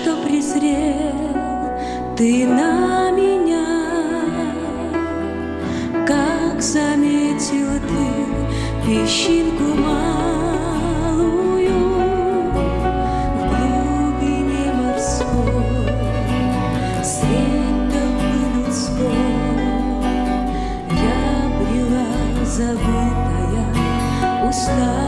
что презрел ты на меня, как заметил ты песчинку малую в глубине морской, толпы людской я брела забытая, устала.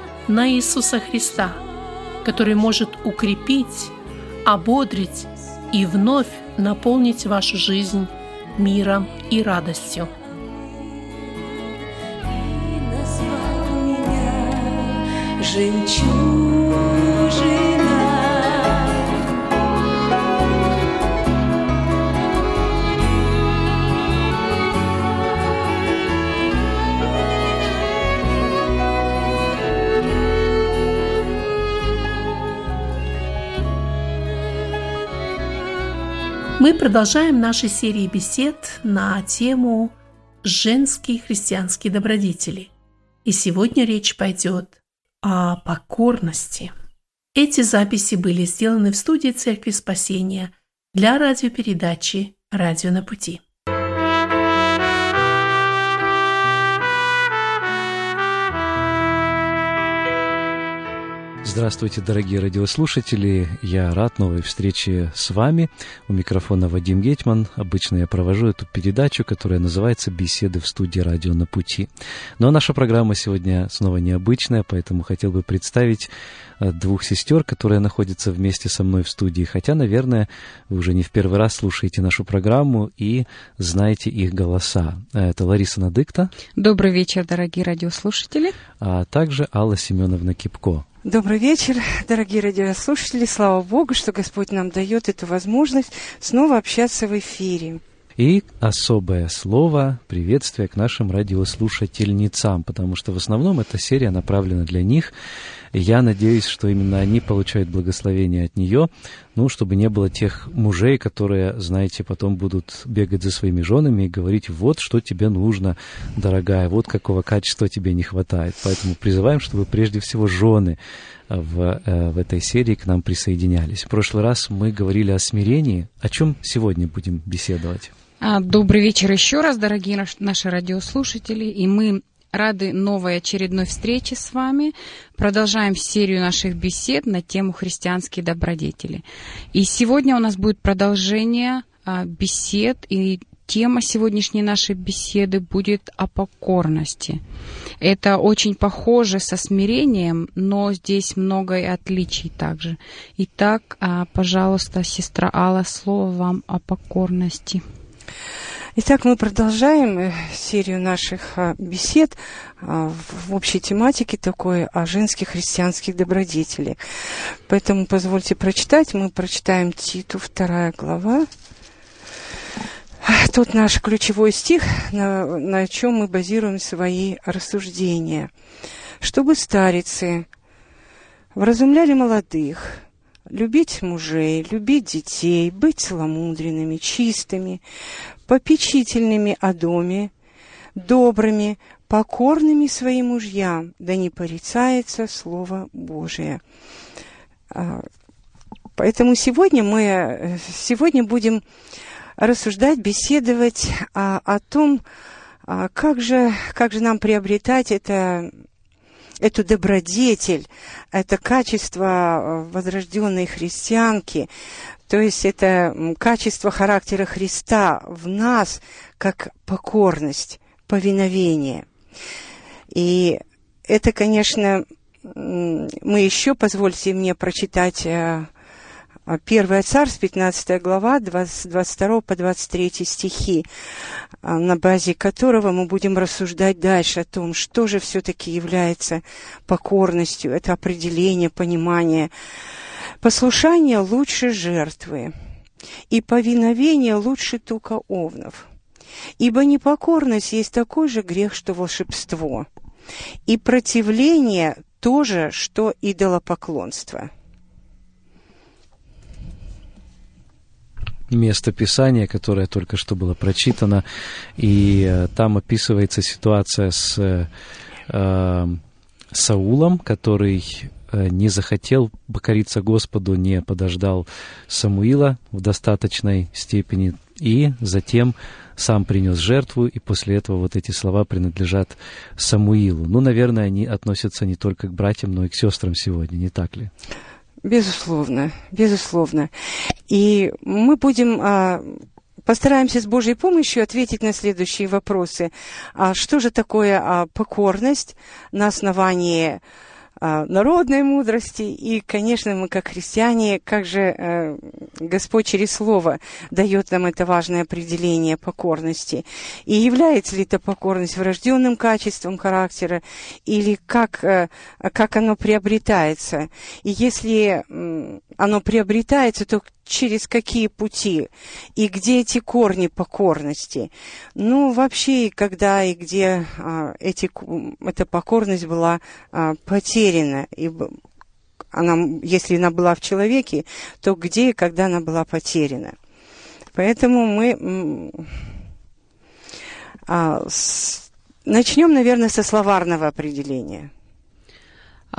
на Иисуса Христа, который может укрепить, ободрить и вновь наполнить вашу жизнь миром и радостью. Жемчужина. Продолжаем наши серии бесед на тему «Женские христианские добродетели». И сегодня речь пойдет о покорности. Эти записи были сделаны в студии Церкви Спасения для радиопередачи «Радио на пути». Здравствуйте, дорогие радиослушатели. Я рад новой встрече с вами. У микрофона Вадим Гетман. Обычно я провожу эту передачу, которая называется «Беседы в студии радио на пути». Но наша программа сегодня снова необычная, поэтому хотел бы представить э, двух сестер, которые находятся вместе со мной в студии. Хотя, наверное, вы уже не в первый раз слушаете нашу программу и знаете их голоса. Это Лариса Надыкта. Добрый вечер, дорогие радиослушатели. А также Алла Семеновна Кипко. Добрый вечер, дорогие радиослушатели. Слава Богу, что Господь нам дает эту возможность снова общаться в эфире. И особое слово приветствия к нашим радиослушательницам, потому что в основном эта серия направлена для них. Я надеюсь, что именно они получают благословение от нее, ну, чтобы не было тех мужей, которые, знаете, потом будут бегать за своими женами и говорить, вот что тебе нужно, дорогая, вот какого качества тебе не хватает. Поэтому призываем, чтобы прежде всего жены в, э, в этой серии к нам присоединялись. В прошлый раз мы говорили о смирении. О чем сегодня будем беседовать? А, добрый вечер еще раз, дорогие наши радиослушатели. И мы рады новой очередной встрече с вами. Продолжаем серию наших бесед на тему христианские добродетели. И сегодня у нас будет продолжение а, бесед, и тема сегодняшней нашей беседы будет о покорности. Это очень похоже со смирением, но здесь много и отличий также. Итак, а, пожалуйста, сестра Алла, слово вам о покорности. Итак, мы продолжаем э, серию наших а, бесед а, в общей тематике такой о женских христианских добродетелях. Поэтому позвольте прочитать. Мы прочитаем Титу, вторая глава. Тут наш ключевой стих, на, на чем мы базируем свои рассуждения. Чтобы старицы вразумляли молодых, любить мужей, любить детей, быть целомудренными, чистыми, попечительными о доме, добрыми, покорными своим мужьям, да не порицается Слово Божие. А, поэтому сегодня мы сегодня будем рассуждать, беседовать а, о том, а, как, же, как же нам приобретать это, эту добродетель, это качество а, возрожденной христианки, то есть это качество характера Христа в нас, как покорность, повиновение. И это, конечно, мы еще, позвольте мне прочитать э, Первое Царств, 15 глава, 20, 22 по 23 стихи, э, на базе которого мы будем рассуждать дальше о том, что же все-таки является покорностью, это определение, понимание. Послушание лучше жертвы, и повиновение лучше тука овнов. Ибо непокорность есть такой же грех, что волшебство, и противление то же, что идолопоклонство. место Писания, которое только что было прочитано, и э, там описывается ситуация с э, э Саулом, который не захотел покориться Господу, не подождал Самуила в достаточной степени, и затем сам принес жертву, и после этого вот эти слова принадлежат Самуилу. Ну, наверное, они относятся не только к братьям, но и к сестрам сегодня, не так ли? Безусловно, безусловно. И мы будем а, постараемся с Божьей помощью ответить на следующие вопросы. А что же такое а, покорность на основании народной мудрости. И, конечно, мы как христиане, как же э, Господь через Слово дает нам это важное определение покорности. И является ли это покорность врожденным качеством характера, или как, э, как оно приобретается. И если оно приобретается, то через какие пути и где эти корни покорности. Ну, вообще, когда и где а, эти, эта покорность была а, потеряна, и она, если она была в человеке, то где и когда она была потеряна. Поэтому мы а, начнем, наверное, со словарного определения –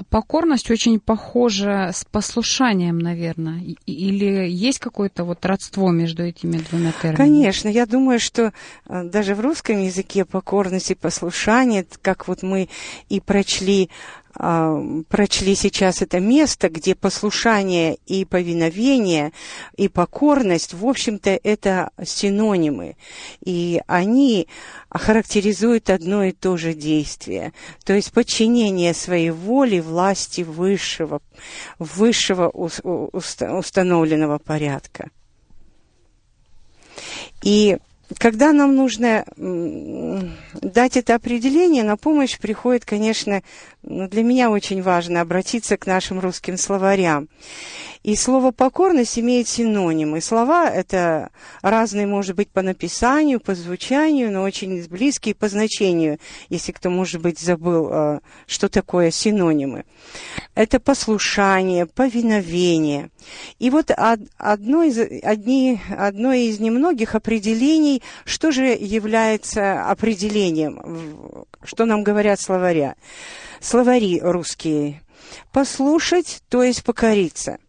покорность очень похожа с послушанием, наверное. Или есть какое-то вот родство между этими двумя терминами? Конечно, я думаю, что э, даже в русском языке покорность и послушание, как вот мы и прочли а, прочли сейчас это место, где послушание и повиновение, и покорность, в общем-то, это синонимы. И они характеризуют одно и то же действие. То есть подчинение своей воли власти высшего, высшего установленного порядка. И когда нам нужно дать это определение, на помощь приходит, конечно, ну, для меня очень важно обратиться к нашим русским словарям. И слово «покорность» имеет синонимы. Слова это разные, может быть, по написанию, по звучанию, но очень близкие по значению, если кто, может быть, забыл, э, что такое синонимы. Это послушание, повиновение. И вот одно из, одни, одно из немногих определений, что же является определением, что нам говорят словаря. Словари русские. Послушать, то есть покориться –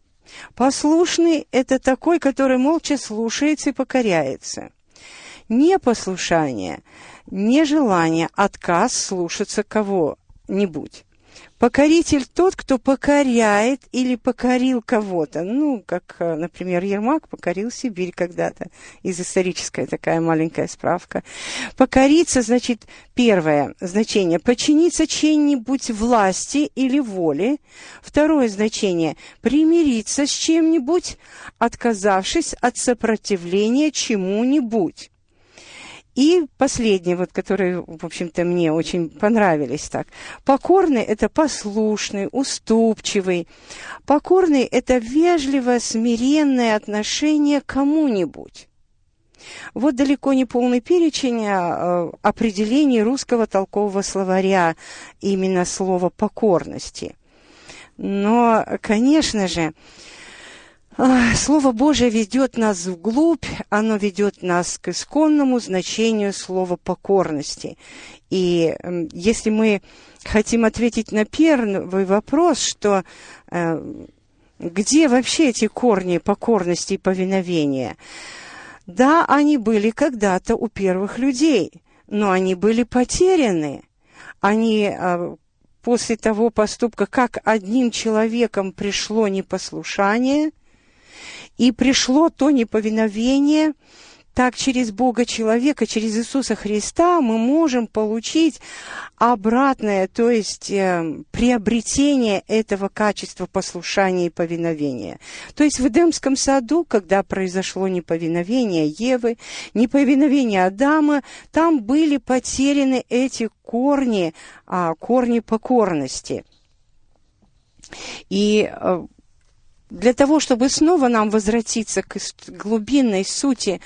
Послушный – это такой, который молча слушается и покоряется. Непослушание – нежелание, отказ слушаться кого-нибудь. Покоритель тот, кто покоряет или покорил кого-то. Ну, как, э, например, Ермак покорил Сибирь когда-то. Из исторической такая маленькая справка. Покориться, значит, первое значение – подчиниться чьей-нибудь власти или воле. Второе значение – примириться с чем-нибудь, отказавшись от сопротивления чему-нибудь. И последний, вот, который, в общем-то, мне очень понравились так. Покорный – это послушный, уступчивый. Покорный – это вежливое, смиренное отношение к кому-нибудь. Вот далеко не полный перечень а, определений русского толкового словаря именно слова «покорности». Но, конечно же, Слово Божие ведет нас вглубь, оно ведет нас к исконному значению слова покорности. И если мы хотим ответить на первый вопрос, что э, где вообще эти корни покорности и повиновения, Да, они были когда-то у первых людей, но они были потеряны. Они а, после того поступка, как одним человеком пришло непослушание, и пришло то неповиновение, так через Бога человека, через Иисуса Христа мы можем получить обратное, то есть э, приобретение этого качества послушания и повиновения. То есть в Эдемском саду, когда произошло неповиновение Евы, неповиновение Адама, там были потеряны эти корни, а, корни покорности. И э, для того, чтобы снова нам возвратиться к глубинной сути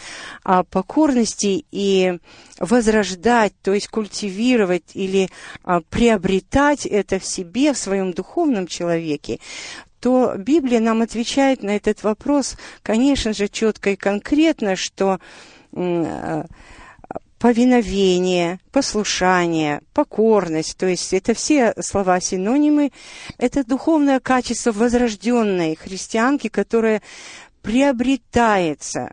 а, покорности и возрождать, то есть культивировать или а, приобретать это в себе, в своем духовном человеке, то Библия нам отвечает на этот вопрос, конечно же, четко и конкретно, что а, повиновение, послушание, покорность, то есть это все слова-синонимы, это духовное качество возрожденной христианки, которое приобретается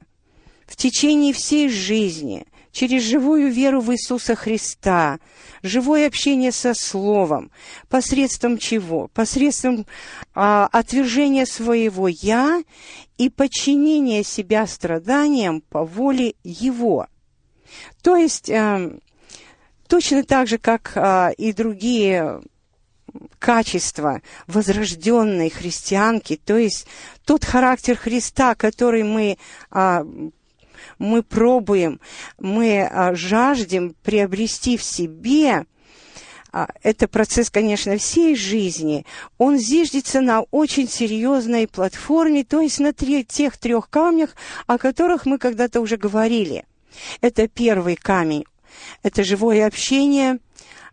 в течение всей жизни через живую веру в Иисуса Христа, живое общение со Словом, посредством чего? Посредством а, отвержения своего «я» и подчинения себя страданиям по воле Его – то есть э, точно так же, как э, и другие качества возрожденной христианки, то есть тот характер Христа, который мы, а, мы пробуем, мы жаждем приобрести в себе, это процесс, конечно, всей жизни, он зиждется на очень серьезной платформе, то есть на тех трех камнях, о которых мы когда-то уже говорили – это первый камень. Это живое общение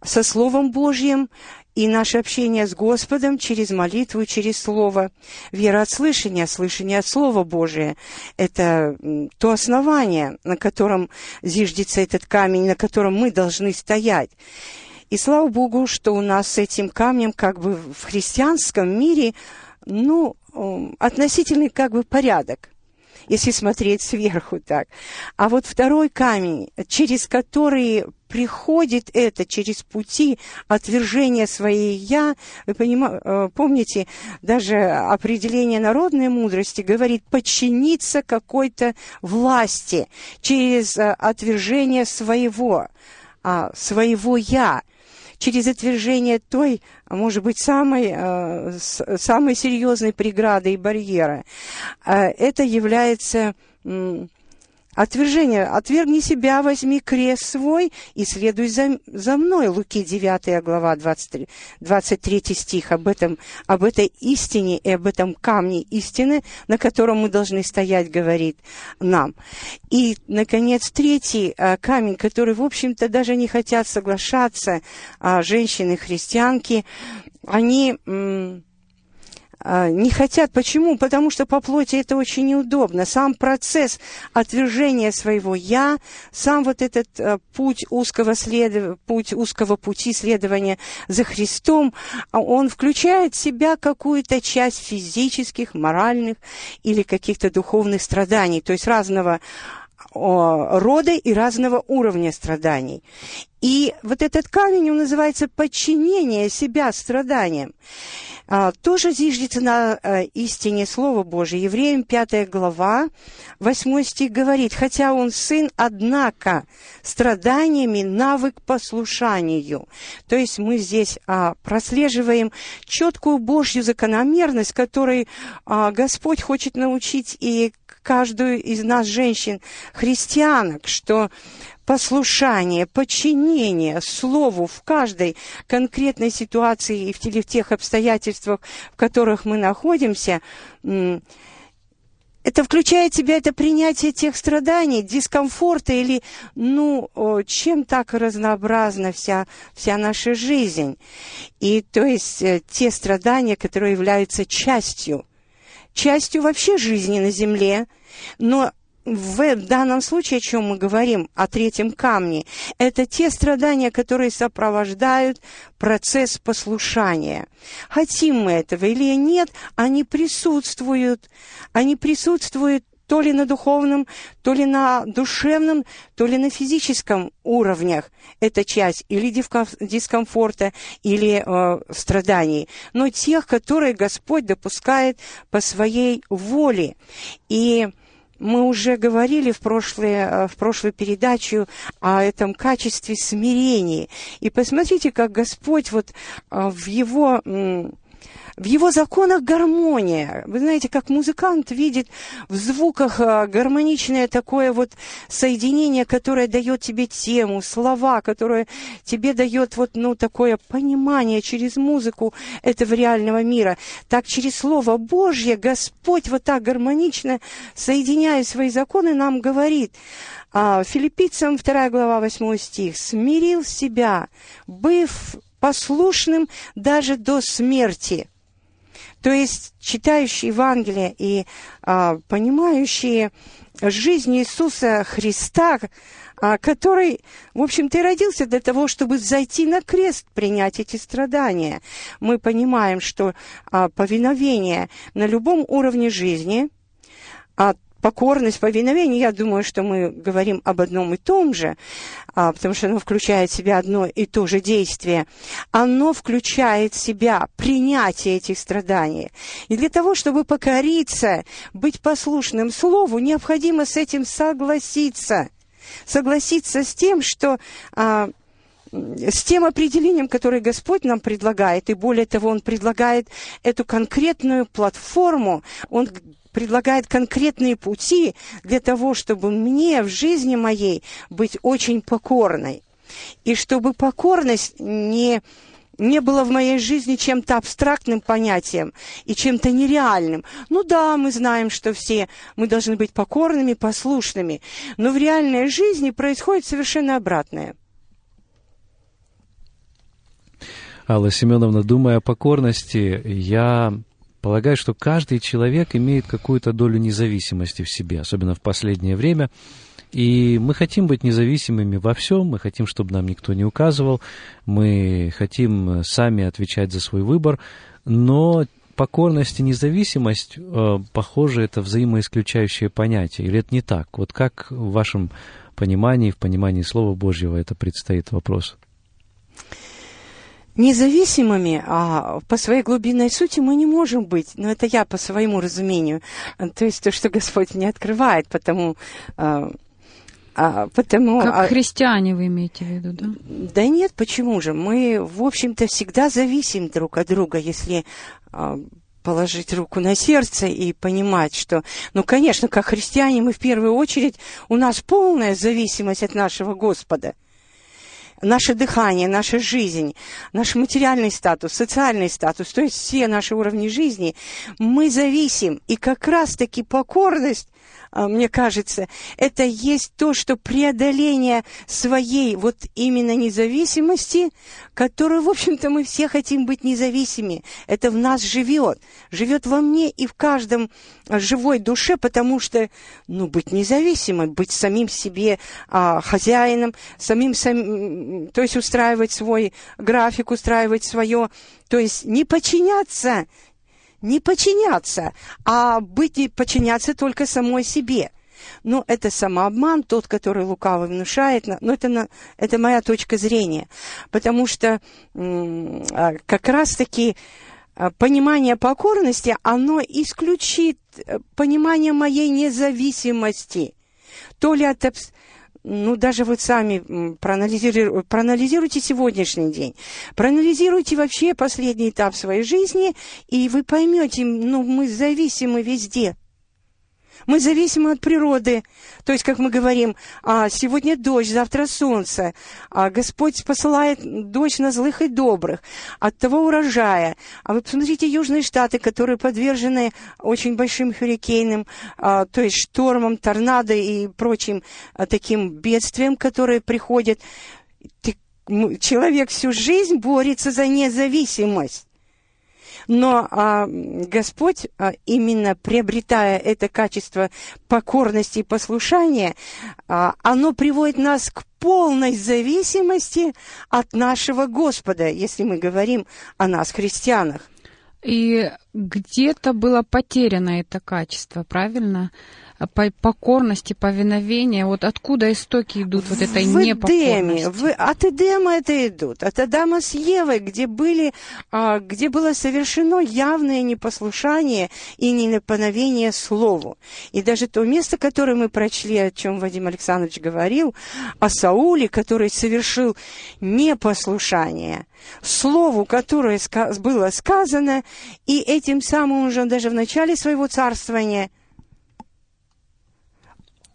со Словом Божьим и наше общение с Господом через молитву, через Слово. Вера от слышания, слышание от Слова Божия. Это то основание, на котором зиждется этот камень, на котором мы должны стоять. И слава Богу, что у нас с этим камнем как бы в христианском мире, ну, относительный как бы порядок если смотреть сверху так. А вот второй камень, через который приходит это через пути отвержения своей «я». Вы понима, э, помните, даже определение народной мудрости говорит подчиниться какой-то власти через э, отвержение своего, а, своего «я» через отвержение той, а может быть, самой, э, самой серьезной преграды и барьера. Э, это является Отвержение. Отвергни себя, возьми крест свой и следуй за, за мной. Луки 9 глава 23, 23 стих. Об, этом, об этой истине и об этом камне истины, на котором мы должны стоять, говорит нам. И, наконец, третий а, камень, который, в общем-то, даже не хотят соглашаться а, женщины-христианки, они... А, не хотят. Почему? Потому что по плоти это очень неудобно. Сам процесс отвержения своего «я», сам вот этот а, путь узкого, следов... путь узкого пути следования за Христом, а он включает в себя какую-то часть физических, моральных или каких-то духовных страданий, то есть разного рода и разного уровня страданий. И вот этот камень, он называется подчинение себя страданиям. А, тоже зиждется на а, истине Слова Божия. Евреям 5 глава, 8 стих говорит, «Хотя он сын, однако страданиями навык послушанию». То есть мы здесь а, прослеживаем четкую Божью закономерность, которой а, Господь хочет научить и каждую из нас, женщин, христианок, что послушание, подчинение слову в каждой конкретной ситуации и в тех обстоятельствах, в которых мы находимся, это включает в себя это принятие тех страданий, дискомфорта или, ну, чем так разнообразна вся, вся наша жизнь. И то есть э, те страдания, которые являются частью, частью вообще жизни на земле, но в данном случае, о чем мы говорим, о третьем камне, это те страдания, которые сопровождают процесс послушания. Хотим мы этого или нет, они присутствуют. Они присутствуют то ли на духовном, то ли на душевном, то ли на физическом уровнях. Это часть или дискомфорта, или э, страданий. Но тех, которые Господь допускает по своей воле. И мы уже говорили в, прошлое, э, в прошлую передачу о этом качестве смирения. И посмотрите, как Господь вот э, в его в его законах гармония. Вы знаете, как музыкант видит в звуках а, гармоничное такое вот соединение, которое дает тебе тему, слова, которое тебе дает вот, ну, такое понимание через музыку этого реального мира. Так через Слово Божье Господь вот так гармонично, соединяя свои законы, нам говорит, а, Филиппийцам 2 глава 8 стих, «Смирил себя, быв послушным даже до смерти». То есть читающие Евангелие и а, понимающие жизнь Иисуса Христа, а, который, в общем-то, и родился для того, чтобы зайти на крест, принять эти страдания. Мы понимаем, что а, повиновение на любом уровне жизни, а покорность, повиновение, я думаю, что мы говорим об одном и том же, а, потому что оно включает в себя одно и то же действие. Оно включает в себя принятие этих страданий. И для того, чтобы покориться, быть послушным Слову, необходимо с этим согласиться. Согласиться с тем, что а, с тем определением, которое Господь нам предлагает, и более того, Он предлагает эту конкретную платформу, Он предлагает конкретные пути для того, чтобы мне в жизни моей быть очень покорной. И чтобы покорность не, не была в моей жизни чем-то абстрактным понятием и чем-то нереальным. Ну да, мы знаем, что все мы должны быть покорными, послушными, но в реальной жизни происходит совершенно обратное. Алла Семеновна, думая о покорности, я Полагаю, что каждый человек имеет какую-то долю независимости в себе, особенно в последнее время. И мы хотим быть независимыми во всем, мы хотим, чтобы нам никто не указывал, мы хотим сами отвечать за свой выбор, но покорность и независимость, э, похоже, это взаимоисключающее понятие, или это не так? Вот как в вашем понимании, в понимании Слова Божьего это предстоит вопрос? Независимыми а по своей глубинной сути мы не можем быть. Но это я по своему разумению. То есть то, что Господь мне открывает, потому... А, а, потому как а, христиане вы имеете в виду, да? Да нет, почему же? Мы, в общем-то, всегда зависим друг от друга, если а, положить руку на сердце и понимать, что, ну, конечно, как христиане мы в первую очередь, у нас полная зависимость от нашего Господа – наше дыхание, наша жизнь, наш материальный статус, социальный статус, то есть все наши уровни жизни, мы зависим. И как раз-таки покорность мне кажется, это есть то, что преодоление своей вот именно независимости, которую, в общем-то, мы все хотим быть независимыми. Это в нас живет, живет во мне и в каждом живой душе, потому что, ну, быть независимым, быть самим себе а, хозяином, самим, сам, то есть устраивать свой график, устраивать свое, то есть не подчиняться не подчиняться, а быть и подчиняться только самой себе. Ну, это самообман, тот, который лукаво внушает, но это, это моя точка зрения, потому что а, как раз-таки а, понимание покорности, оно исключит э, понимание моей независимости, то ли от ну, даже вы сами проанализируйте, проанализируйте сегодняшний день, проанализируйте вообще последний этап своей жизни, и вы поймете, ну, мы зависимы везде. Мы зависимы от природы. То есть, как мы говорим, а, сегодня дождь, завтра солнце. А Господь посылает дождь на злых и добрых. От того урожая. А вы посмотрите Южные Штаты, которые подвержены очень большим хуррикейным, а, то есть штормам, торнадо и прочим а, таким бедствиям, которые приходят. Человек всю жизнь борется за независимость. Но а, Господь, а, именно приобретая это качество покорности и послушания, а, оно приводит нас к полной зависимости от нашего Господа, если мы говорим о нас, христианах. И где-то было потеряно это качество, правильно? По покорности, повиновения. Вот откуда истоки идут вот этой в непокорности? Эдеме, в, от Эдема это идут, от Адама с Евой, где, были, а, где было совершено явное непослушание и неповиновение Слову. И даже то место, которое мы прочли, о чем Вадим Александрович говорил, о Сауле, который совершил непослушание Слову, которое было сказано, и этим самым уже даже в начале своего царствования –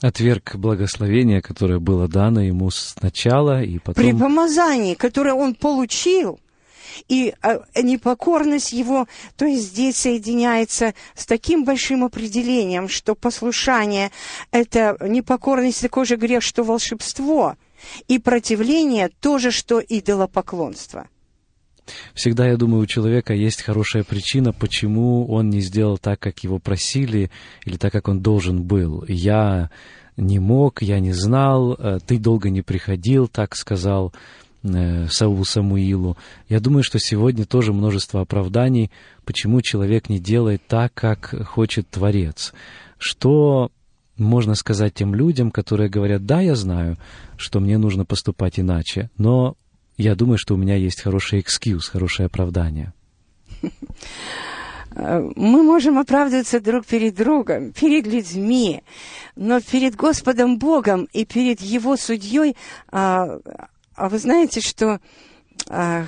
Отверг благословение, которое было дано ему сначала, и потом... при помазании, которое он получил, и а, непокорность его, то есть здесь соединяется с таким большим определением, что послушание – это непокорность такой же грех, что волшебство, и противление – то же, что идолопоклонство. Всегда, я думаю, у человека есть хорошая причина, почему он не сделал так, как его просили, или так, как он должен был. Я не мог, я не знал, э, ты долго не приходил, так сказал э, Саул Самуилу. Я думаю, что сегодня тоже множество оправданий, почему человек не делает так, как хочет Творец. Что можно сказать тем людям, которые говорят, да, я знаю, что мне нужно поступать иначе, но я думаю, что у меня есть хороший экскьюз, хорошее оправдание. Мы можем оправдываться друг перед другом, перед людьми, но перед Господом Богом и перед Его судьей, а, а вы знаете, что а,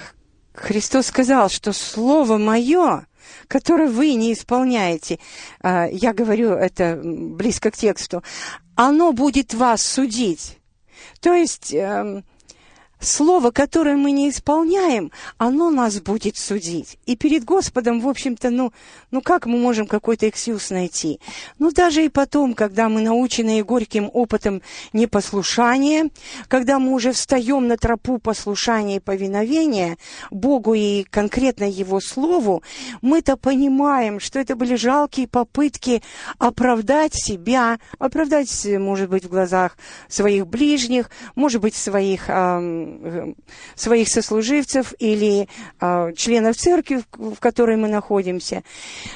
Христос сказал, что Слово Мое, которое вы не исполняете, а, я говорю это близко к тексту, оно будет вас судить. То есть... Эм, Слово, которое мы не исполняем, оно нас будет судить. И перед Господом, в общем-то, ну, ну как мы можем какой-то эксюз найти? Ну, даже и потом, когда мы научены горьким опытом непослушания, когда мы уже встаем на тропу послушания и повиновения Богу и конкретно Его Слову, мы-то понимаем, что это были жалкие попытки оправдать себя, оправдать, может быть, в глазах своих ближних, может быть, своих... Эм, своих сослуживцев или э, членов церкви, в, которой мы находимся.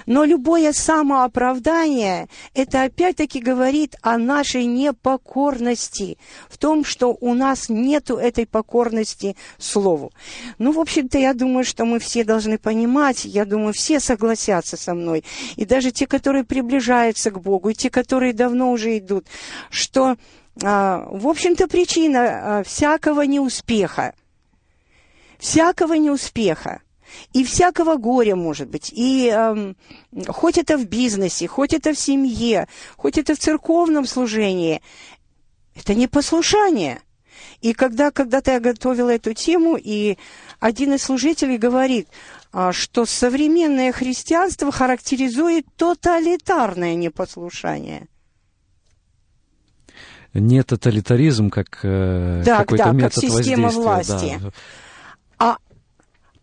Но любое самооправдание, это опять-таки говорит о нашей непокорности, в том, что у нас нету этой покорности Слову. Ну, в общем-то, я думаю, что мы все должны понимать, я думаю, все согласятся со мной, и даже те, которые приближаются к Богу, и те, которые давно уже идут, что а, в общем-то, причина а, всякого неуспеха, всякого неуспеха, и всякого горя, может быть, и хоть это в бизнесе, хоть это в семье, хоть это в церковном служении, это не послушание. И когда когда-то я готовила эту тему, и один из служителей говорит, а, что современное христианство характеризует тоталитарное непослушание не тоталитаризм как э, да, какой-то да, метод как система власти. Да. А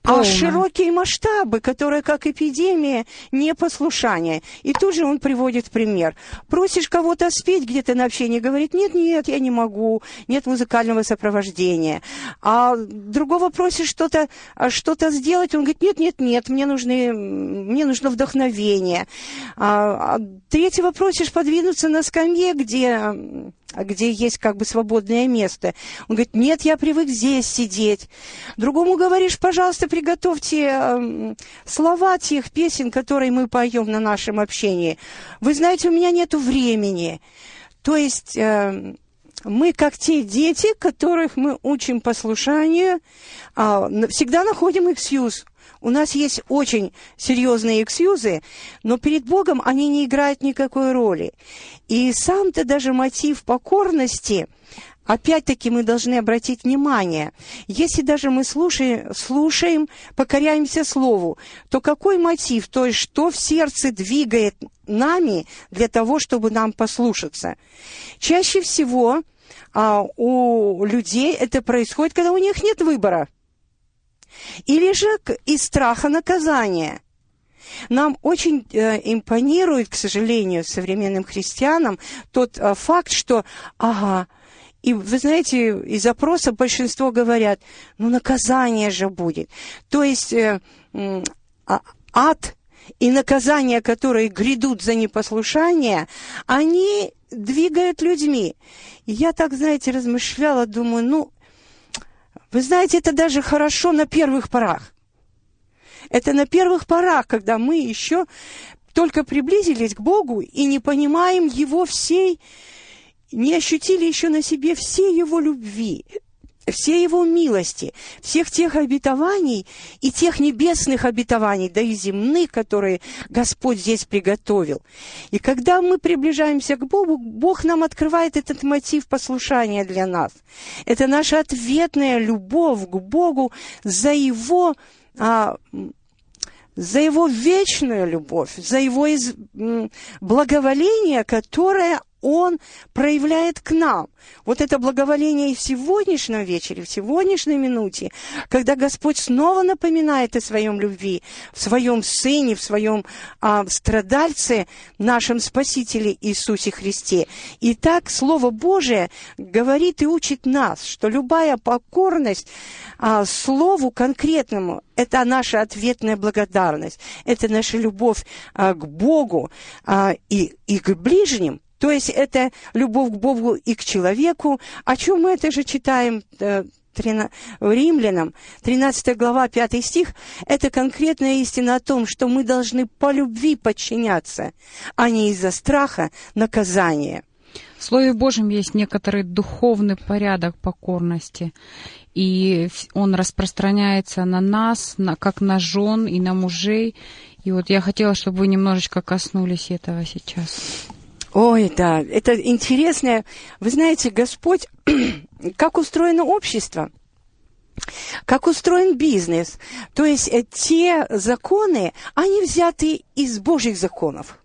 а широкие масштабы, которые как эпидемия, непослушание. И тут же он приводит пример. Просишь кого-то спеть где-то на общении, говорит, нет, нет, я не могу, нет музыкального сопровождения. А другого просишь что-то что сделать, он говорит, нет, нет, нет, мне, нужны, мне нужно вдохновение. А, а третьего просишь подвинуться на скамье, где где есть как бы свободное место. Он говорит, нет, я привык здесь сидеть. Другому говоришь, пожалуйста, приготовьте э, слова тех песен, которые мы поем на нашем общении. Вы знаете, у меня нет времени. То есть э, мы как те дети, которых мы учим послушанию, э, всегда находим эксьюз. У нас есть очень серьезные эксьюзы, но перед Богом они не играют никакой роли. И сам-то даже мотив покорности – Опять-таки мы должны обратить внимание, если даже мы слушаем, слушаем, покоряемся Слову, то какой мотив, то есть что в сердце двигает нами для того, чтобы нам послушаться? Чаще всего а, у людей это происходит, когда у них нет выбора. Или же из страха наказания – нам очень э, импонирует, к сожалению, современным христианам тот э, факт, что, ага, и вы знаете, из опроса большинство говорят, ну наказание же будет. То есть э, э, ад и наказания, которые грядут за непослушание, они двигают людьми. Я так, знаете, размышляла, думаю, ну, вы знаете, это даже хорошо на первых порах. Это на первых порах, когда мы еще только приблизились к Богу и не понимаем Его всей, не ощутили еще на себе всей Его любви, все Его милости, всех тех обетований и тех небесных обетований, да и земных, которые Господь здесь приготовил. И когда мы приближаемся к Богу, Бог нам открывает этот мотив послушания для нас. Это наша ответная любовь к Богу за Его а, за его вечную любовь, за его из... благоволение, которое он проявляет к нам. Вот это благоволение и в сегодняшнем вечере, в сегодняшней минуте, когда Господь снова напоминает о своем любви, в своем Сыне, в своем а, страдальце, нашем Спасителе Иисусе Христе. И так Слово Божие говорит и учит нас, что любая покорность а, Слову конкретному – это наша ответная благодарность, это наша любовь а, к Богу а, и, и к ближним – то есть это любовь к Богу и к человеку. О чем мы это же читаем э, Римлянам, 13 глава, 5 стих, это конкретная истина о том, что мы должны по любви подчиняться, а не из-за страха наказания. В Слове Божьем есть некоторый духовный порядок покорности, и он распространяется на нас, на, как на жен и на мужей. И вот я хотела, чтобы вы немножечко коснулись этого сейчас. Ой, да, это интересно. Вы знаете, Господь, как устроено общество, как устроен бизнес. То есть э, те законы, они взяты из Божьих законов.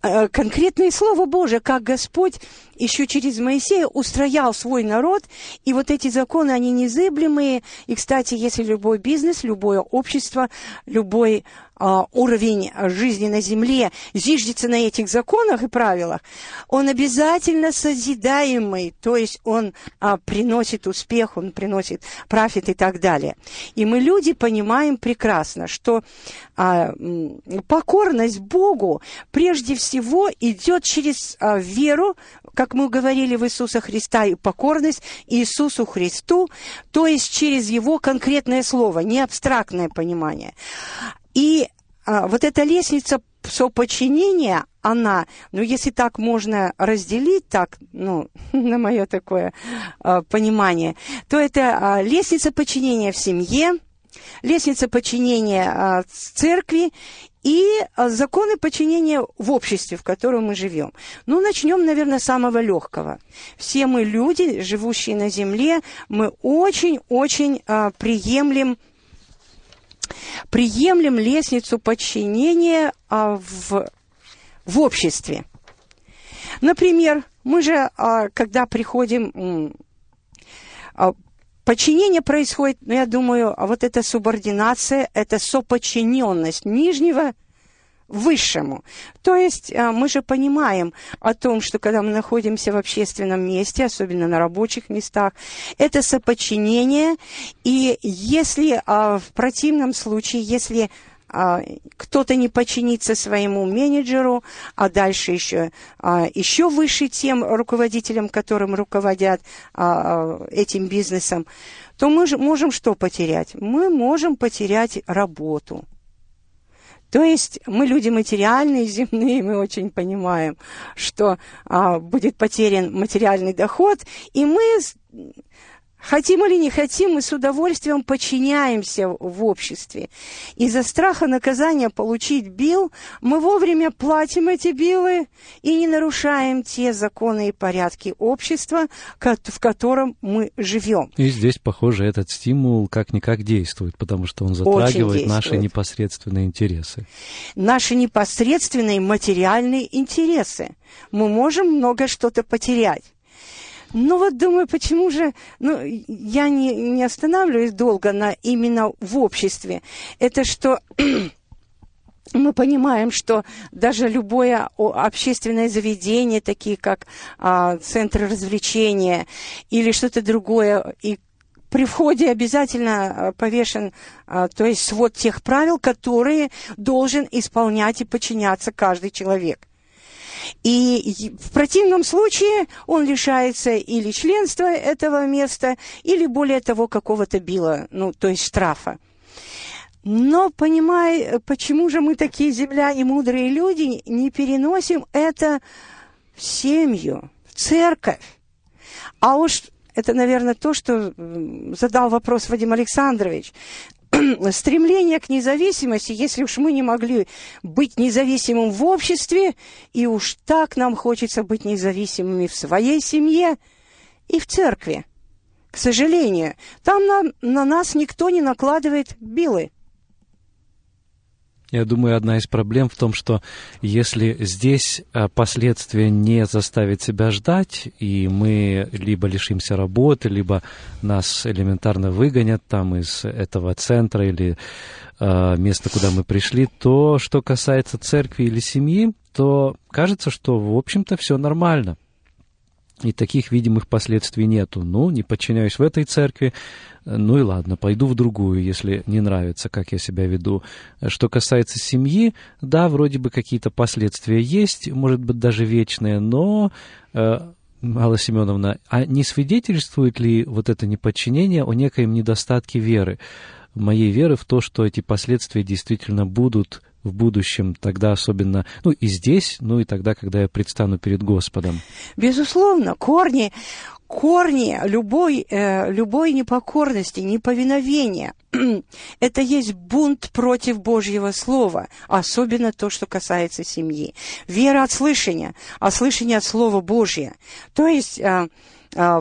Э, конкретное слово Божие, как Господь еще через Моисея устроял свой народ, и вот эти законы, они незыблемые. И, кстати, если любой бизнес, любое общество, любой а, уровень жизни на земле зиждется на этих законах и правилах, он обязательно созидаемый, то есть он а, приносит успех, он приносит профит и так далее. И мы, люди, понимаем прекрасно, что а, покорность Богу прежде всего идет через а, веру, как мы говорили в Иисуса Христа, и покорность Иисусу Христу, то есть через Его конкретное слово, не абстрактное понимание. И а, вот эта лестница соподчинения, она, ну, если так можно разделить, так, ну, на мое такое а, понимание, то это а, лестница подчинения в семье, лестница подчинения а, церкви и а, законы подчинения в обществе, в котором мы живем. Ну, начнем, наверное, с самого легкого. Все мы люди, живущие на земле, мы очень-очень а, приемлем приемлем лестницу подчинения а, в, в обществе. Например, мы же, а, когда приходим, подчинение происходит, ну, я думаю, а вот эта субординация, это соподчиненность нижнего – высшему. То есть а, мы же понимаем о том, что когда мы находимся в общественном месте, особенно на рабочих местах, это соподчинение, и если а, в противном случае, если кто-то не подчинится своему менеджеру, а дальше еще, еще выше тем руководителям, которым руководят этим бизнесом, то мы же можем что потерять? Мы можем потерять работу. То есть мы люди материальные, земные, мы очень понимаем, что а, будет потерян материальный доход, и мы Хотим или не хотим, мы с удовольствием подчиняемся в обществе. Из-за страха наказания получить бил, мы вовремя платим эти билы и не нарушаем те законы и порядки общества, в котором мы живем. И здесь, похоже, этот стимул как-никак действует, потому что он затрагивает наши непосредственные интересы. Наши непосредственные материальные интересы. Мы можем много что-то потерять. Ну вот думаю, почему же, ну, я не, не останавливаюсь долго на именно в обществе. Это что мы понимаем, что даже любое общественное заведение, такие как а, центры развлечения или что-то другое, и при входе обязательно повешен, то есть свод тех правил, которые должен исполнять и подчиняться каждый человек. И в противном случае он лишается или членства этого места, или более того, какого-то била, ну, то есть штрафа. Но, понимай, почему же мы такие земля и мудрые люди не переносим это в семью, в церковь? А уж это, наверное, то, что задал вопрос Вадим Александрович. стремление к независимости, если уж мы не могли быть независимым в обществе, и уж так нам хочется быть независимыми в своей семье и в церкви. К сожалению, там на, на нас никто не накладывает билы. Я думаю, одна из проблем в том, что если здесь а, последствия не заставят себя ждать, и мы либо лишимся работы, либо нас элементарно выгонят там из этого центра или э, места, куда мы пришли, то что касается церкви или семьи, то кажется, что, в общем-то, все нормально и таких видимых последствий нету. Ну, не подчиняюсь в этой церкви, ну и ладно, пойду в другую, если не нравится, как я себя веду. Что касается семьи, да, вроде бы какие-то последствия есть, может быть, даже вечные, но э, Алла Семеновна, а не свидетельствует ли вот это неподчинение о некоем недостатке веры? Моей веры в то, что эти последствия действительно будут в будущем, тогда особенно, ну и здесь, ну и тогда, когда я предстану перед Господом. Безусловно, корни, корни любой, э, любой непокорности, неповиновения – это есть бунт против Божьего Слова, особенно то, что касается семьи. Вера от слышания, а слышание от Слова Божьего. То есть, э, э,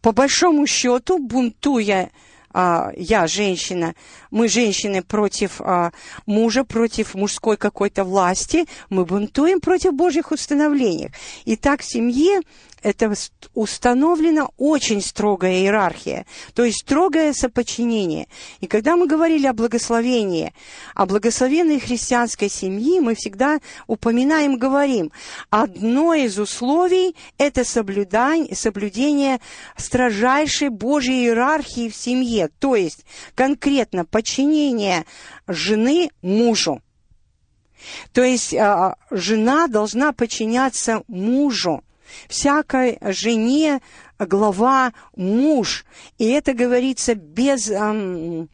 по большому счету, бунтуя я женщина, мы женщины против а, мужа, против мужской какой-то власти, мы бунтуем против Божьих установлений. И так в семье это установлена очень строгая иерархия, то есть строгое соподчинение. И когда мы говорили о благословении, о благословенной христианской семье, мы всегда упоминаем, говорим, одно из условий – это соблюдание, соблюдение строжайшей Божьей иерархии в семье, то есть конкретно подчинение жены мужу. То есть а, жена должна подчиняться мужу всякой жене глава муж. И это говорится без... Эм,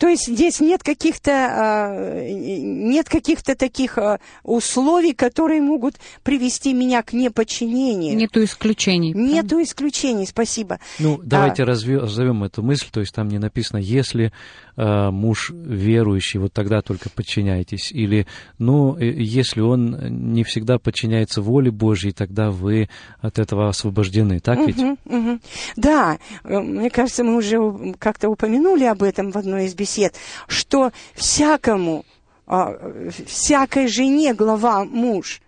то есть здесь нет каких-то э, нет каких-то таких э, условий, которые могут привести меня к неподчинению. Нету исключений. Нету правда? исключений, спасибо. Ну, давайте а... разовьем эту мысль, то есть там не написано, если э, муж верующий, вот тогда только подчиняйтесь. Или, ну, если он не всегда подчиняется воле Божьей, тогда вы от этого освобождены, так ведь? Угу, угу. Да, мне кажется, мы уже как-то упомянули об этом в одной из бесед бесед, что всякому, а, всякой жене глава муж.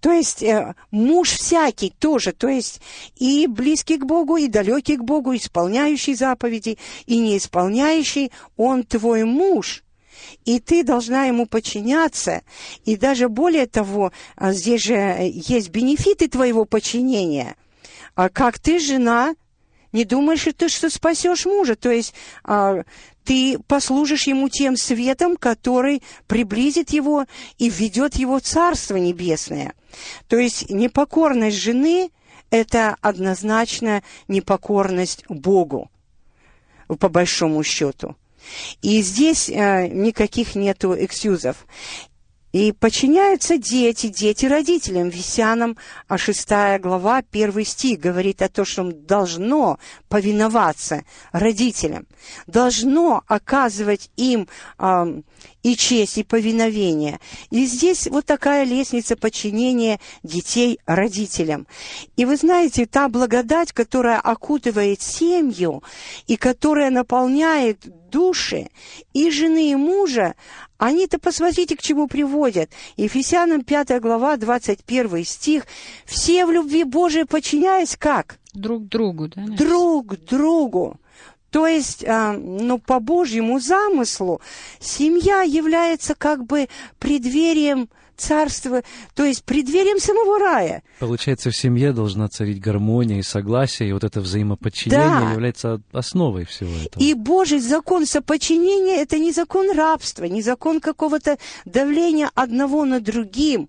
То есть э, муж всякий тоже, то есть и близкий к Богу, и далекий к Богу, исполняющий заповеди, и не исполняющий, он твой муж. И ты должна ему подчиняться. И даже более того, а, здесь же есть бенефиты твоего подчинения. А как ты, жена, не думаешь ли ты, что спасешь мужа? То есть ты послужишь ему тем светом, который приблизит его и введет его в Царство Небесное. То есть непокорность жены – это однозначно непокорность Богу, по большому счету. И здесь э, никаких нету эксюзов. И подчиняются дети, дети родителям. Висянам, а шестая глава, первый стих говорит о том, что должно повиноваться родителям, должно оказывать им э, и честь, и повиновение. И здесь вот такая лестница подчинения детей родителям. И вы знаете, та благодать, которая окутывает семью и которая наполняет души и жены, и мужа, они-то посмотрите, к чему приводят. Ефесянам 5 глава, 21 стих. «Все в любви Божией подчиняясь как?» Друг другу, да? Друг другу. То есть, а, ну, по Божьему замыслу, семья является как бы преддверием царство, то есть преддверием самого рая. Получается, в семье должна царить гармония и согласие, и вот это взаимоподчинение Да. является основой всего этого. И Божий закон соподчинения – это не закон рабства, не закон какого-то давления одного на другим,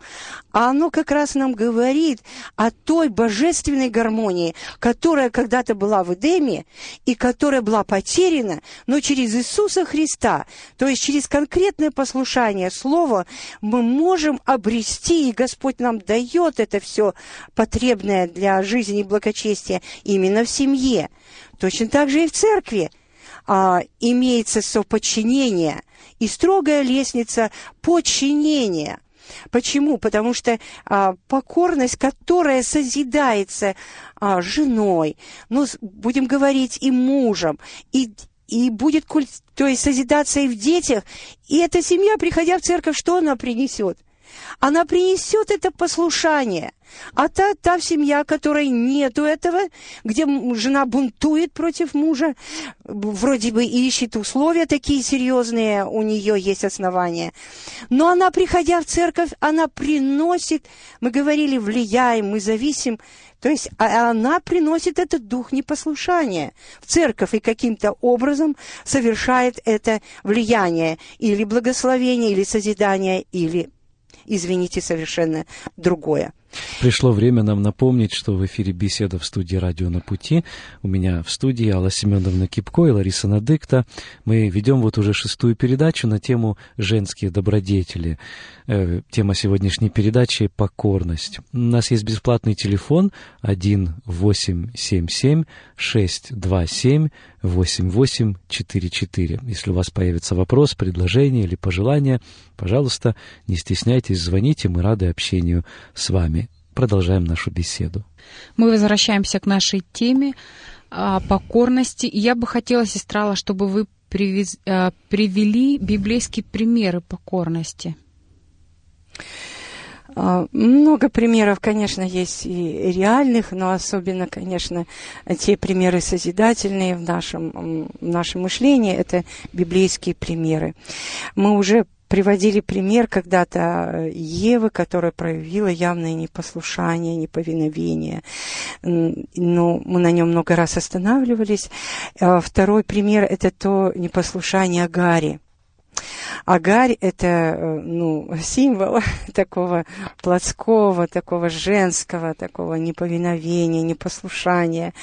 а оно как раз нам говорит о той божественной гармонии, которая когда-то была в Эдеме и которая была потеряна, но через Иисуса Христа, то есть через конкретное послушание Слова, мы можем обрести, и Господь нам дает это все потребное для жизни и благочестия именно в семье. Точно так же и в церкви а, имеется соподчинение и строгая лестница подчинения. Почему? Потому что а, покорность, которая созидается а, женой, ну, будем говорить, и мужем, и, и будет культ, то есть созидаться и в детях, и эта семья, приходя в церковь, что она принесет? Она принесет это послушание. А та, та семья, которой нету этого, где жена бунтует против мужа, вроде бы ищет условия такие серьезные, у нее есть основания. Но она, приходя в церковь, она приносит, мы говорили, влияем, мы зависим, то есть а- она приносит этот дух непослушания в церковь и каким-то образом совершает это влияние или благословение, или созидание, или, извините, совершенно другое. Пришло время нам напомнить, что в эфире беседа в студии «Радио на пути». У меня в студии Алла Семеновна Кипко и Лариса Надыкта. Мы ведем вот уже шестую передачу на тему «Женские добродетели». Э, тема сегодняшней передачи – «Покорность». У нас есть бесплатный телефон 1-877-627-8844. Если у вас появится вопрос, предложение или пожелание, пожалуйста, не стесняйтесь, звоните, мы рады общению с вами. Продолжаем нашу беседу. Мы возвращаемся к нашей теме а, покорности. Я бы хотела, сестра чтобы вы привез- а, привели библейские примеры покорности. А, Много примеров, конечно, есть и реальных, но особенно, конечно, те примеры созидательные в нашем, в нашем мышлении, это библейские примеры. Мы уже приводили пример когда-то Евы, которая проявила явное непослушание, неповиновение. Но мы на нем много раз останавливались. А Второй пример – это то непослушание Агари. Агарь – это э, ну, символ такого плотского, такого женского, такого неповиновения, непослушания.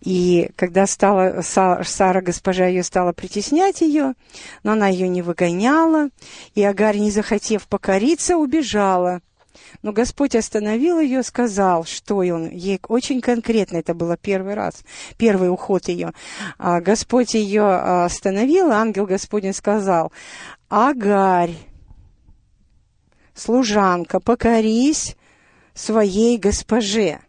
И когда стала, Са- Сара, госпожа ее, стала притеснять ее, но она ее не выгоняла, и Агарь, не захотев покориться, убежала. Но Господь остановил ее, сказал, что он ей очень конкретно, это было первый раз, первый уход ее. А Господь ее а, остановил, ангел Господень сказал, Агарь, служанка, покорись своей госпоже.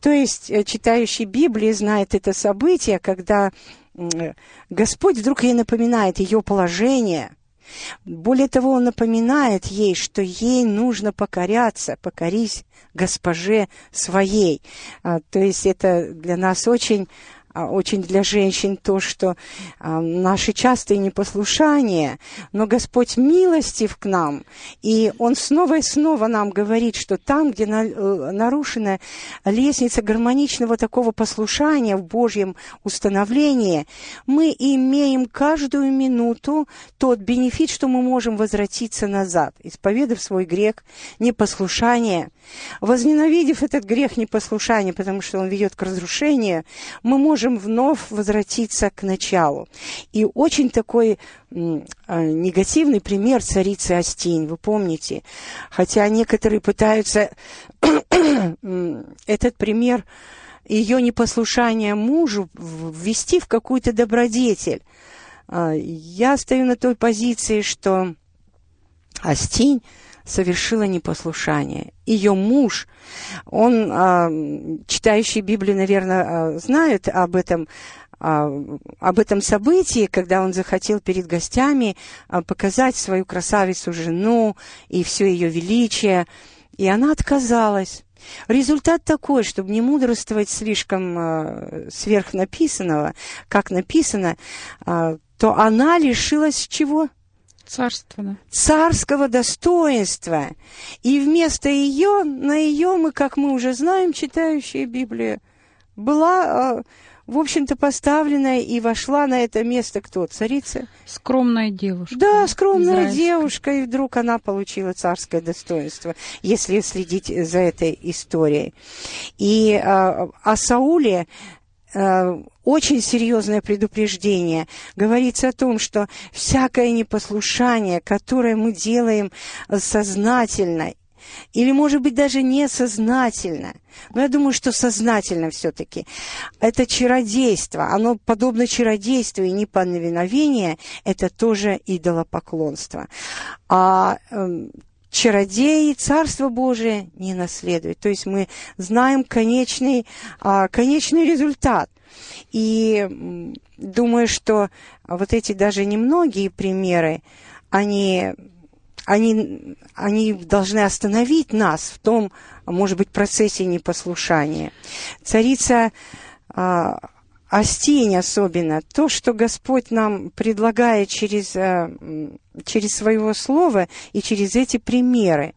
То есть э, читающий Библии знает это событие, когда э, Господь вдруг ей напоминает ее положение. Более того, Он напоминает ей, что ей нужно покоряться, покорись госпоже своей. А, То есть это для нас очень очень для женщин то, что а, наши частые непослушания, но Господь милостив к нам, и Он снова и снова нам говорит, что там, где э, нарушена лестница гармоничного такого послушания в Божьем установлении, мы имеем каждую минуту тот бенефит, что мы можем возвратиться назад, исповедав свой грех непослушания, возненавидев этот грех непослушания, потому что он ведет к разрушению, мы можем вновь возвратиться к началу. И очень такой э, негативный пример царицы Астинь, вы помните. Хотя некоторые пытаются этот пример ее непослушания мужу ввести в какую-то добродетель. А, Я стою на той позиции, что Астинь совершила непослушание. Ее муж, он, а, читающий Библию, наверное, а, знают об этом, а, об этом событии, когда он захотел перед гостями показать свою красавицу жену и все ее величие, и она отказалась. Результат такой, чтобы не мудрствовать слишком э, сверхнаписанного, как написано, а, то она лишилась чего? Царство, да. царского достоинства. И вместо ее, на ее мы, как мы уже знаем, читающие Библию, была, э, в общем-то, поставлена и вошла на это место кто? Царица? Скромная девушка. Да, скромная израильская. девушка, и вдруг она получила царское достоинство, если следить за этой историей. И э, о Сауле э, очень серьезное предупреждение. Говорится о том, что всякое непослушание, которое мы делаем сознательно или, может быть, даже несознательно, но я думаю, что сознательно все-таки, это чародейство, оно подобно чародейству и неповиновение, это тоже идолопоклонство. А эм, чародеи Царство Божие не наследуют. То есть мы знаем конечный, а, конечный результат. И думаю, что вот эти даже немногие примеры, они, они, они должны остановить нас в том, может быть, процессе непослушания. Царица Астинь особенно, то, что Господь нам предлагает через, м, через своего слова и через эти примеры.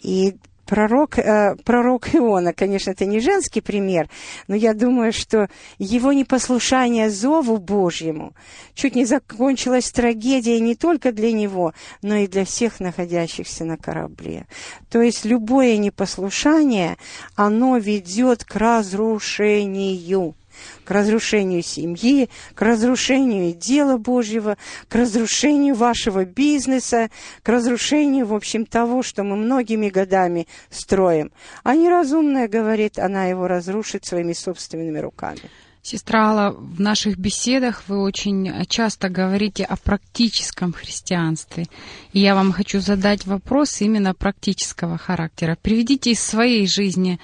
И Пророк, э, пророк Иона, конечно, это не женский пример, но я думаю, что его непослушание зову Божьему чуть не закончилась трагедией не только для него, но и для всех находящихся на корабле. То есть любое непослушание, оно ведет к разрушению к разрушению семьи, к разрушению дела Божьего, к разрушению вашего бизнеса, к разрушению, в общем, того, что мы многими годами строим. А неразумная, говорит, она его разрушит своими собственными руками. Сестра Алла, в наших беседах вы очень часто говорите о практическом христианстве. И я вам хочу задать вопрос именно практического характера. Приведите из своей жизни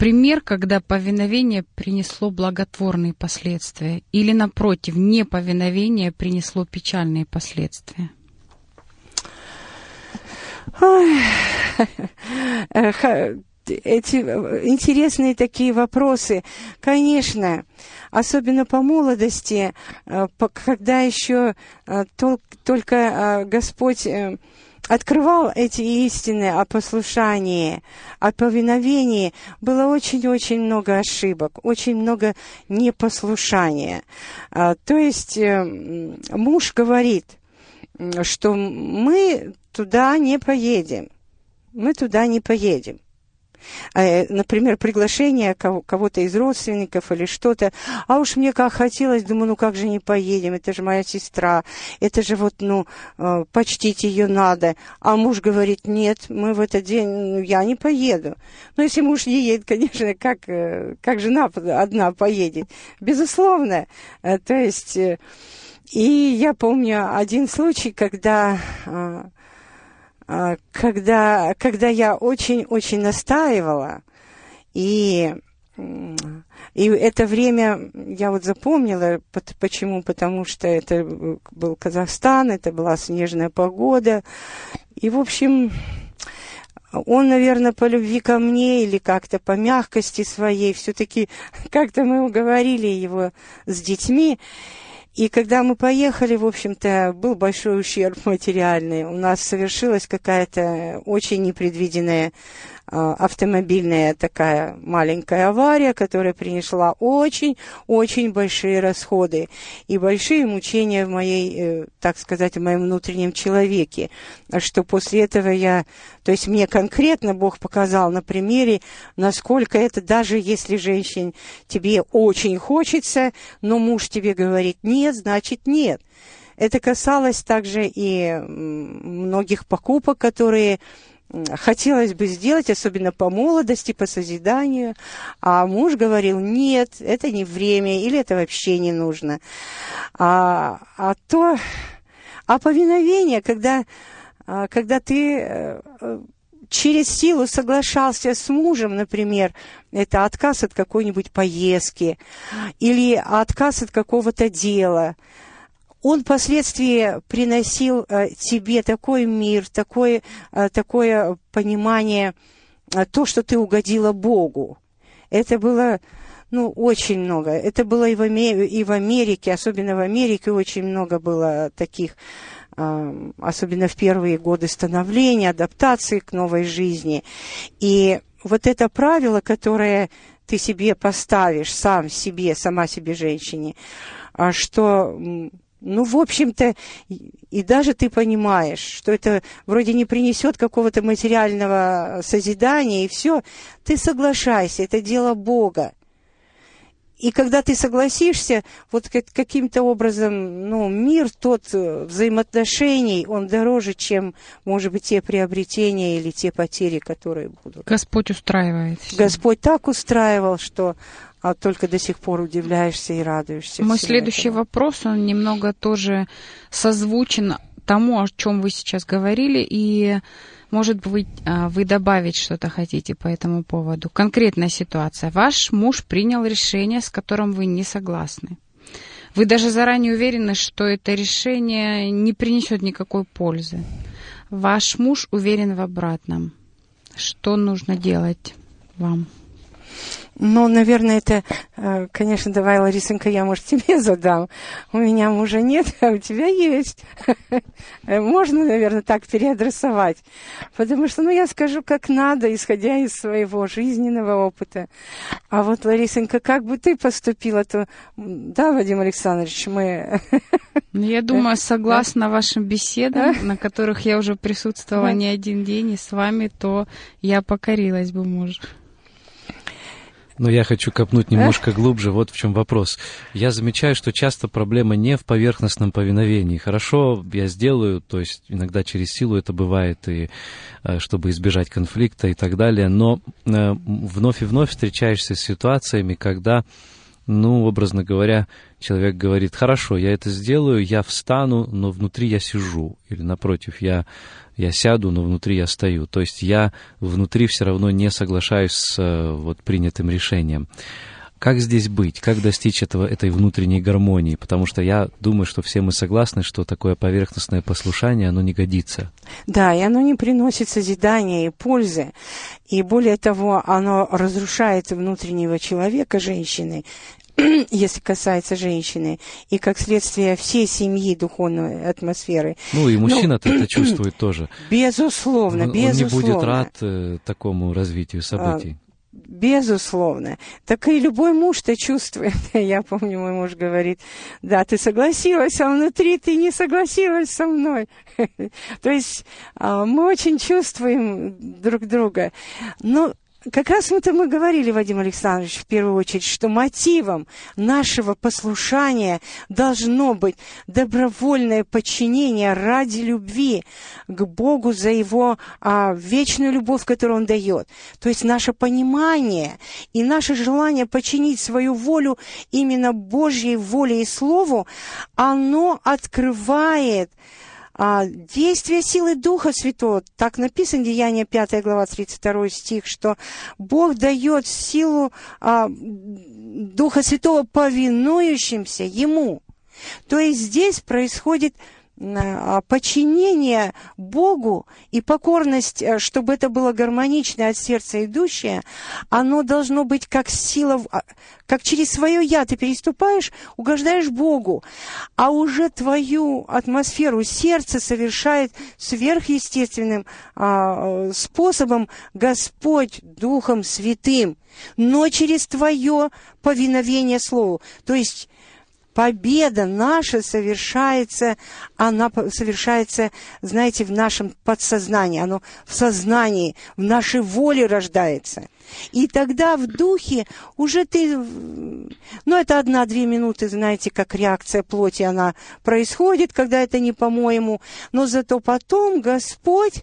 пример, когда повиновение принесло благотворные последствия, или напротив, неповиновение принесло печальные последствия. Э, эти э, интересные такие вопросы. Конечно, особенно по молодости, э, когда еще тол- только Господь открывал эти истины о послушании, о повиновении, было очень-очень много ошибок, очень много непослушания. А, То есть э, муж говорит, что мы туда не поедем. Мы туда не поедем. Э, Например, приглашение кого- кого-то из родственников или что-то. А уж мне как хотелось, думаю, ну как же не поедем, это же моя сестра, это же вот, ну, э, почтить ее надо. А муж говорит, нет, мы в этот день, ну, я не поеду. Но если муж не едет, конечно, как, э, как жена одна поедет? Безусловно. То есть... и я помню один случай, когда, а, когда, когда я очень-очень настаивала, и, и это время я вот запомнила, почему, потому что это был Казахстан, это была снежная погода, и, в общем, он, наверное, по любви ко мне или как-то по мягкости своей, все-таки как-то мы уговорили его с детьми, и когда мы поехали, в общем-то, был большой ущерб материальный. У нас совершилась какая-то очень непредвиденная автомобильная такая маленькая авария, которая принесла очень-очень большие расходы и большие мучения в моей, э, так сказать, в моем внутреннем человеке. А Что после этого я, то есть мне конкретно Бог показал на примере, насколько это, даже если женщин тебе очень хочется, но муж тебе говорит нет, значит нет. Это касалось также и многих покупок, которые хотелось бы сделать, особенно по молодости, по созиданию, а муж говорил, нет, это не время, или это вообще не нужно. А, а то, а повиновение, когда, когда ты э, через силу соглашался с мужем, например, это отказ от какой-нибудь поездки или отказ от какого-то дела, он впоследствии приносил э, тебе такой мир, такое, э, такое понимание, э, то, что ты угодила Богу. Это было, ну, очень много. Это было и в, и в Америке, особенно в Америке очень много было таких особенно в первые годы становления, адаптации к новой жизни. И вот это правило, которое ты себе поставишь, сам себе, сама себе женщине, а что ну, в общем-то, и даже ты понимаешь, что это вроде не принесет какого-то материального созидания, и все, ты соглашайся, это дело Бога. И когда ты согласишься, вот каким-то образом, ну, мир тот э, взаимоотношений, он дороже, чем, может быть, те приобретения или те потери, которые будут. Господь устраивает. Все. Господь так устраивал, что а только до сих пор удивляешься и радуешься. Мой следующий этому. вопрос, он немного тоже созвучен тому, о чем вы сейчас говорили, и может быть, а, вы добавить что-то хотите по этому поводу. Конкретная ситуация. Ваш муж принял решение, с которым вы не согласны. Вы даже заранее уверены, что это решение не принесет никакой пользы. Ваш муж уверен в обратном. Что нужно делать вам? Ну, наверное, это, э, конечно, давай, Ларисенька, я, может, тебе задам. У меня мужа нет, а у тебя есть. Можно, наверное, так переадресовать. Потому что, ну, я скажу, как надо, исходя из своего жизненного опыта. А вот, Ларисенька, как бы ты поступила, то... Да, Вадим Александрович, мы... Ну, я думаю, согласно вашим беседам, на которых я уже присутствовала не один день, и с вами, то я покорилась бы мужу. Но я хочу копнуть немножко глубже. Вот в чем вопрос. Я замечаю, что часто проблема не в поверхностном повиновении. Хорошо, я сделаю, то есть иногда через силу это бывает, и э, чтобы избежать конфликта и так далее. Но э, вновь и вновь встречаешься с ситуациями, когда ну, образно говоря, человек говорит, хорошо, я это сделаю, я встану, но внутри я сижу. Или напротив, я, я сяду, но внутри я стою. То есть я внутри все равно не соглашаюсь с э, вот, принятым решением. Как здесь быть? Как достичь этого, этой внутренней гармонии? Потому что я думаю, что все мы согласны, что такое поверхностное послушание, оно не годится. Да, и оно не приносит созидания и пользы. И более того, оно разрушает внутреннего человека, женщины, если касается женщины, и как следствие всей семьи духовной атмосферы. Ну и мужчина ну, это чувствует тоже. Безусловно, он, безусловно. Он не будет рад э, такому развитию событий. А, Безусловно. Так и любой муж-то чувствует. Я помню, мой муж говорит, да, ты согласилась, а внутри ты не согласилась со мной. То есть а, мы очень чувствуем друг друга. Но как раз это мы говорили, Вадим Александрович, в первую очередь, что мотивом нашего послушания должно быть добровольное подчинение ради любви к Богу за Его а, вечную любовь, которую Он дает. То есть наше понимание и наше желание подчинить свою волю именно Божьей воле и Слову, оно открывает а, действие силы Духа Святого, так написано, Деяние 5 глава 32 стих, что Бог дает силу а, Духа Святого повинующимся Ему. То есть здесь происходит а, подчинение Богу и покорность, э, чтобы это было гармонично от сердца идущее, оно должно быть как сила, а, как через свое «я» ты переступаешь, угождаешь Богу, а уже твою атмосферу сердца совершает сверхъестественным а, способом Господь Духом Святым, но через твое повиновение Слову. То есть победа наша совершается, она совершается, знаете, в нашем подсознании, оно в сознании, в нашей воле рождается. И тогда в духе уже ты, ну это одна-две минуты, знаете, как реакция плоти, она происходит, когда это не по-моему, но зато потом Господь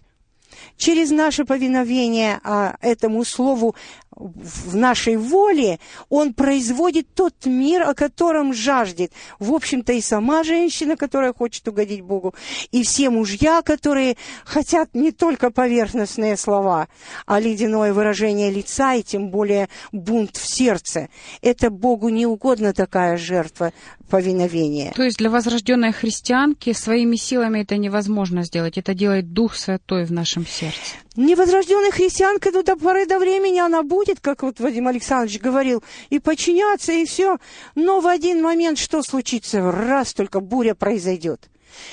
через наше повиновение а, этому слову в нашей воле, он производит тот мир, о котором жаждет. В общем-то, и сама женщина, которая хочет угодить Богу, и все мужья, которые хотят не только поверхностные слова, а ледяное выражение лица, и тем более бунт в сердце. Это Богу не угодно такая жертва повиновения. То есть для возрожденной христианки своими силами это невозможно сделать. Это делает Дух Святой в нашем сердце. Невозрожденная христианка, ну, до поры до времени она будет, как вот Вадим Александрович говорил, и подчиняться, и все. Но в один момент что случится? Раз только буря произойдет.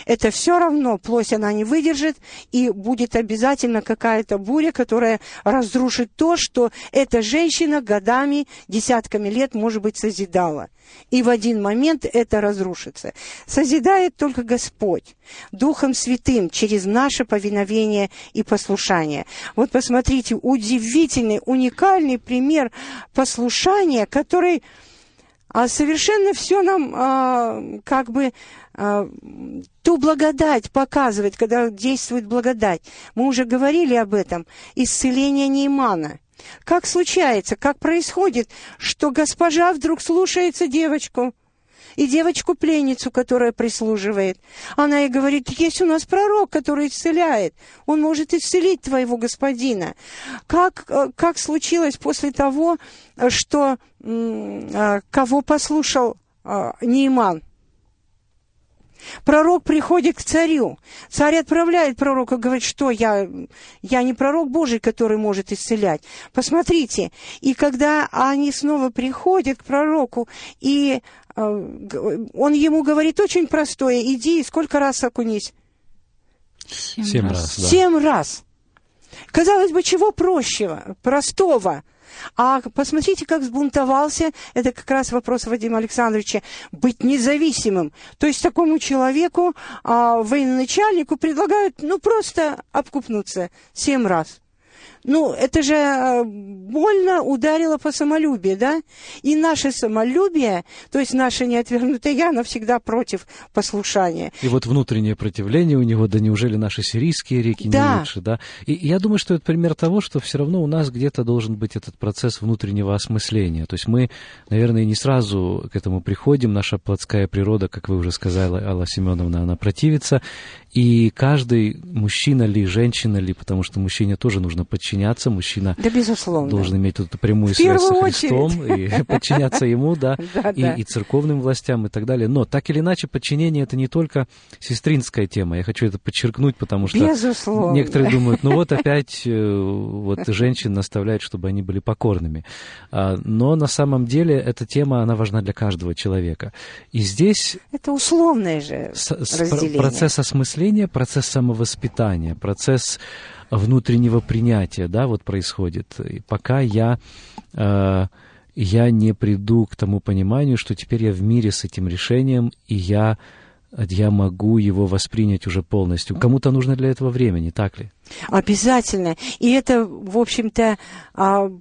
это все равно плоть она не выдержит, и будет обязательно какая-то буря, которая разрушит то, что эта женщина годами, десятками лет, может быть, созидала. И в один момент это разрушится. Созидает только Господь, Духом Святым, через наше повиновение и послушание. Вот посмотрите, удивительный, уникальный пример послушания, который а совершенно все нам а, как бы а, ту благодать показывает, когда действует благодать. Мы уже говорили об этом. Исцеление Неймана. Как случается, как происходит, что госпожа вдруг слушается девочку – и девочку-пленницу, которая прислуживает. Она ей говорит, есть у нас пророк, который исцеляет. Он может исцелить твоего господина. Как, э, как случилось после того, что э, кого послушал э, Нейман? Пророк приходит к царю. Царь отправляет пророка, говорит, что я, я не пророк Божий, который может исцелять. Посмотрите. И когда они снова приходят к пророку, и э, он ему говорит очень простое, иди и сколько раз окунись? Семь, Семь раз. раз да. Семь раз. Казалось бы, чего прощего, простого – а посмотрите, как взбунтовался, это как раз вопрос Вадима Александровича, быть независимым. То есть такому человеку, а, военачальнику предлагают, ну, просто обкупнуться семь раз. Ну, это же э, больно ударило по самолюбию, да? И наше самолюбие, то есть наше неотвергнутое «я», оно всегда против послушания. И вот внутреннее противление у него, да неужели наши сирийские реки да. не лучше, да? И я думаю, что это пример того, что все равно у нас где-то должен быть этот процесс внутреннего осмысления. То есть мы, наверное, не сразу к этому приходим, наша плотская природа, как вы уже сказали, Алла Семеновна, она противится, и каждый мужчина ли, женщина ли, потому что мужчине тоже нужно подчиняться, мужчина да, безусловно. должен иметь эту прямую связь со Христом и подчиняться ему, да, и, церковным властям и так далее. Но так или иначе, подчинение это не только сестринская тема. Я хочу это подчеркнуть, потому что безусловно. некоторые думают, ну вот опять э, вот женщин наставляют, чтобы они были покорными. А, но на самом деле эта тема, она важна для каждого человека. И здесь... Это условное же разделение. Процесс осмысления процесс самовоспитания, процесс внутреннего принятия, да, вот происходит. И пока я, э, я не приду к тому пониманию, что теперь я в мире с этим решением, и я, я могу его воспринять уже полностью. Кому-то нужно для этого время, не так ли? Обязательно. И это, в общем-то, а,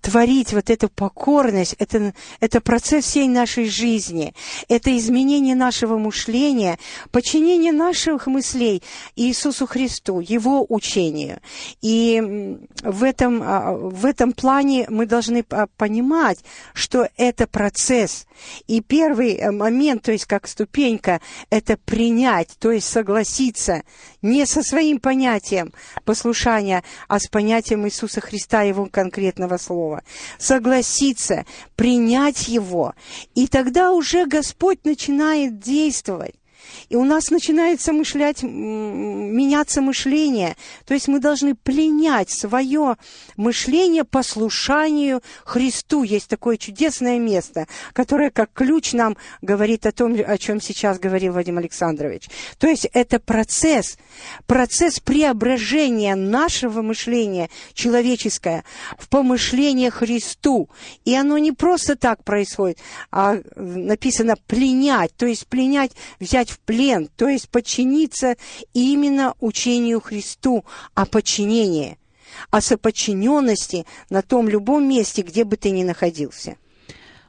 творить вот эту покорность, это, это процесс всей нашей жизни, это изменение нашего мышления, подчинение наших мыслей Иисусу Христу, Его учению. И в этом, а, в этом плане мы должны понимать, что это процесс. И первый э, момент, то есть как ступенька, это принять, то есть согласиться не со своим понятием послушания, а с понятием Иисуса Христа, Его конкретно конкретного слова, согласиться, принять его, и тогда уже Господь начинает действовать. И у нас начинается мышлять, меняться мышление. То есть мы должны пленять свое мышление послушанию Христу. Есть такое чудесное место, которое как ключ нам говорит о том, о чем сейчас говорил Вадим Александрович. То есть это процесс, процесс преображения нашего мышления человеческое в помышление Христу. И оно не просто так происходит, а написано пленять, то есть пленять, взять в плен, то есть подчиниться именно учению Христу о подчинении, о соподчиненности на том любом месте, где бы ты ни находился.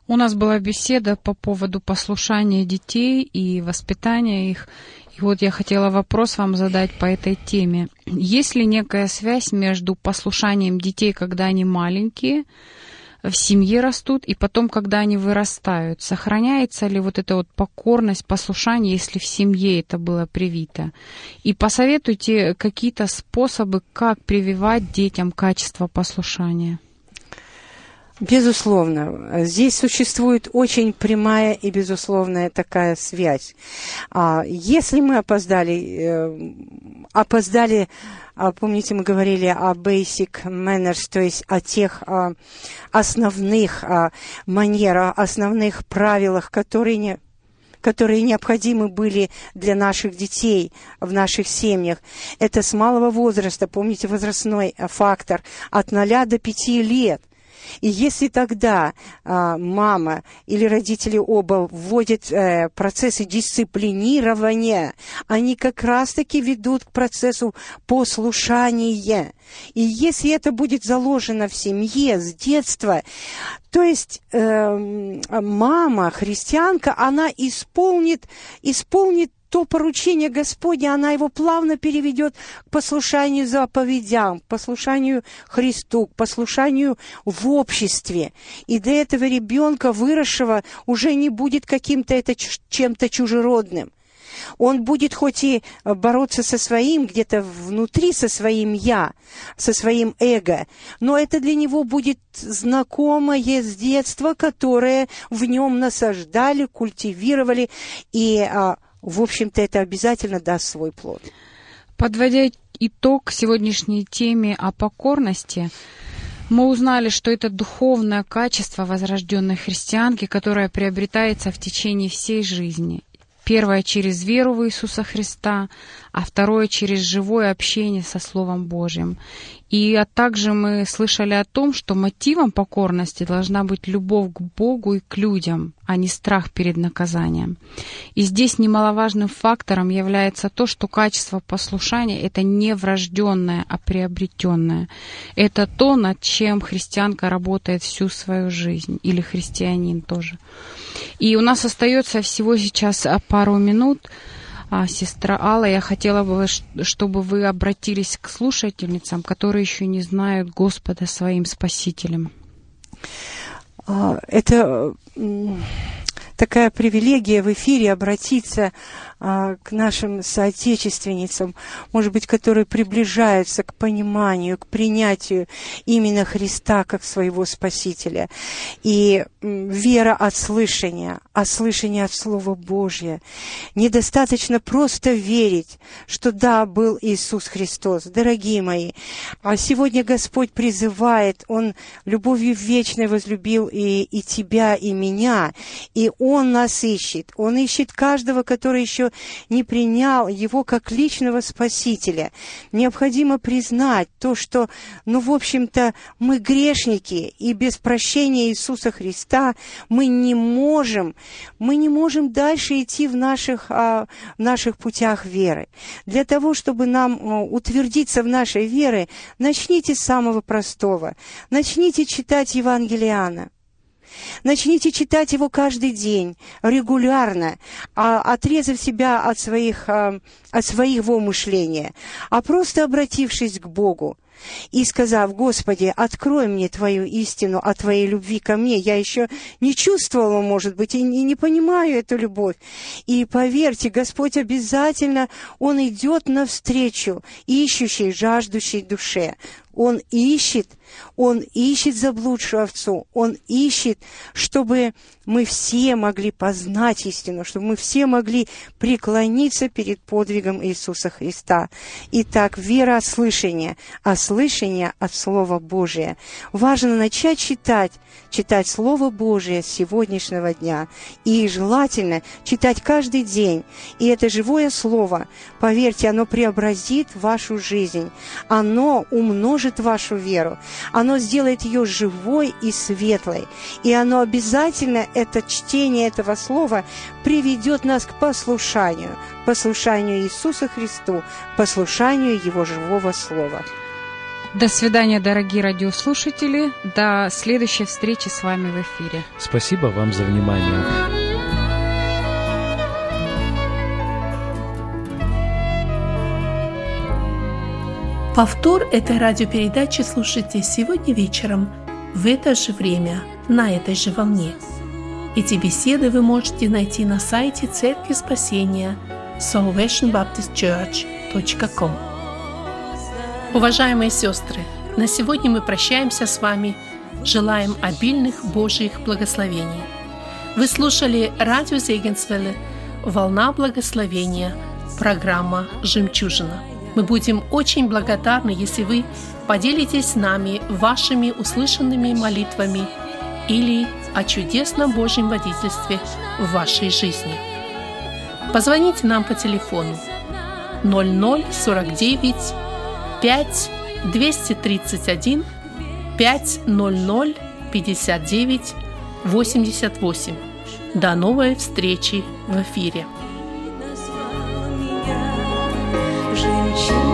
У нас была беседа по поводу послушания детей и воспитания их. И вот я хотела вопрос вам задать по этой теме. Есть ли некая связь между послушанием детей, когда они маленькие, в семье растут, и потом, когда они вырастают, сохраняется ли вот эта вот покорность, послушание, если в семье это было привито? И посоветуйте какие-то способы, как прививать детям качество послушания. Безусловно, здесь существует очень прямая и безусловная такая связь. А, если мы опоздали, э, опоздали а, помните, мы говорили о basic manners, то есть о тех а, основных манерах, основных правилах, которые не которые необходимы были для наших детей в наших семьях. Это с малого возраста, помните возрастной фактор, от 0 до 5 лет. И если тогда а, мама или родители оба вводят э, процессы дисциплинирования, они как раз-таки ведут к процессу послушания. И если это будет заложено в семье с детства, то есть э, мама, христианка, она исполнит, исполнит то поручение Господне, она его плавно переведет к послушанию заповедям, к послушанию Христу, к послушанию в обществе. И для этого ребенка, выросшего, уже не будет каким-то это чем-то чужеродным. Он будет хоть и бороться со своим, где-то внутри со своим «я», со своим эго, но это для него будет знакомое с детства, которое в нем насаждали, культивировали и а, в общем-то, это обязательно даст свой плод. Подводя итог сегодняшней теме о покорности, мы узнали, что это духовное качество возрожденной христианки, которое приобретается в течение всей жизни. Первое через веру в Иисуса Христа, а второе через живое общение со Словом Божьим. И а также мы слышали о том, что мотивом покорности должна быть любовь к Богу и к людям, а не страх перед наказанием. И здесь немаловажным фактором является то, что качество послушания — это не врожденное, а приобретенное. Это то, над чем христианка работает всю свою жизнь, или христианин тоже. И у нас остается всего сейчас пару минут — а, сестра Алла, я хотела бы, чтобы вы обратились к слушательницам, которые еще не знают Господа своим Спасителем. А, это такая привилегия в эфире обратиться а, к нашим соотечественницам, может быть, которые приближаются к пониманию, к принятию именно Христа как своего Спасителя. И вера от слышания, от слышания от Слова Божьего. Недостаточно просто верить, что да, был Иисус Христос. Дорогие мои, а сегодня Господь призывает, Он любовью вечной возлюбил и, и тебя, и меня, и Он нас ищет. Он ищет каждого, который еще не принял его как личного спасителя. Необходимо признать то, что, ну, в общем-то, мы грешники, и без прощения Иисуса Христа мы не можем, мы не можем дальше идти в наших, а, в наших путях веры. Для того, чтобы нам а, утвердиться в нашей вере, начните с самого простого. Начните читать Евангелиана. Начните читать его каждый день, регулярно, а, отрезав себя от, своих, а, от своего мышления, а просто обратившись к Богу и сказав, Господи, открой мне Твою истину о Твоей любви ко мне. Я еще не чувствовала, может быть, и не, не понимаю эту любовь. И поверьте, Господь обязательно, Он идет навстречу ищущей, жаждущей душе. Он ищет, Он ищет заблудшую овцу, Он ищет, чтобы мы все могли познать истину, чтобы мы все могли преклониться перед подвигом Иисуса Христа. Итак, вера от слышания, а слышание от Слова Божия. Важно начать читать, читать Слово Божие с сегодняшнего дня. И желательно читать каждый день. И это живое Слово, поверьте, оно преобразит вашу жизнь. Оно умножит умножит вашу веру, оно сделает ее живой и светлой. И оно обязательно, это чтение этого слова, приведет нас к послушанию, послушанию Иисуса Христу, послушанию Его живого слова. До свидания, дорогие радиослушатели. До следующей встречи с вами в эфире. Спасибо вам за внимание. Повтор этой радиопередачи слушайте сегодня вечером в это же время на этой же волне. Эти беседы вы можете найти на сайте Церкви Спасения salvationbaptistchurch.com Уважаемые сестры, на сегодня мы прощаемся с вами, желаем обильных Божьих благословений. Вы слушали радио Зегенсвелле «Волна благословения», программа «Жемчужина». Мы будем очень благодарны, если вы поделитесь с нами вашими услышанными молитвами или о чудесном Божьем водительстве в вашей жизни. Позвоните нам по телефону 0049 5 231 500 59 88. До новой встречи в эфире! 是一。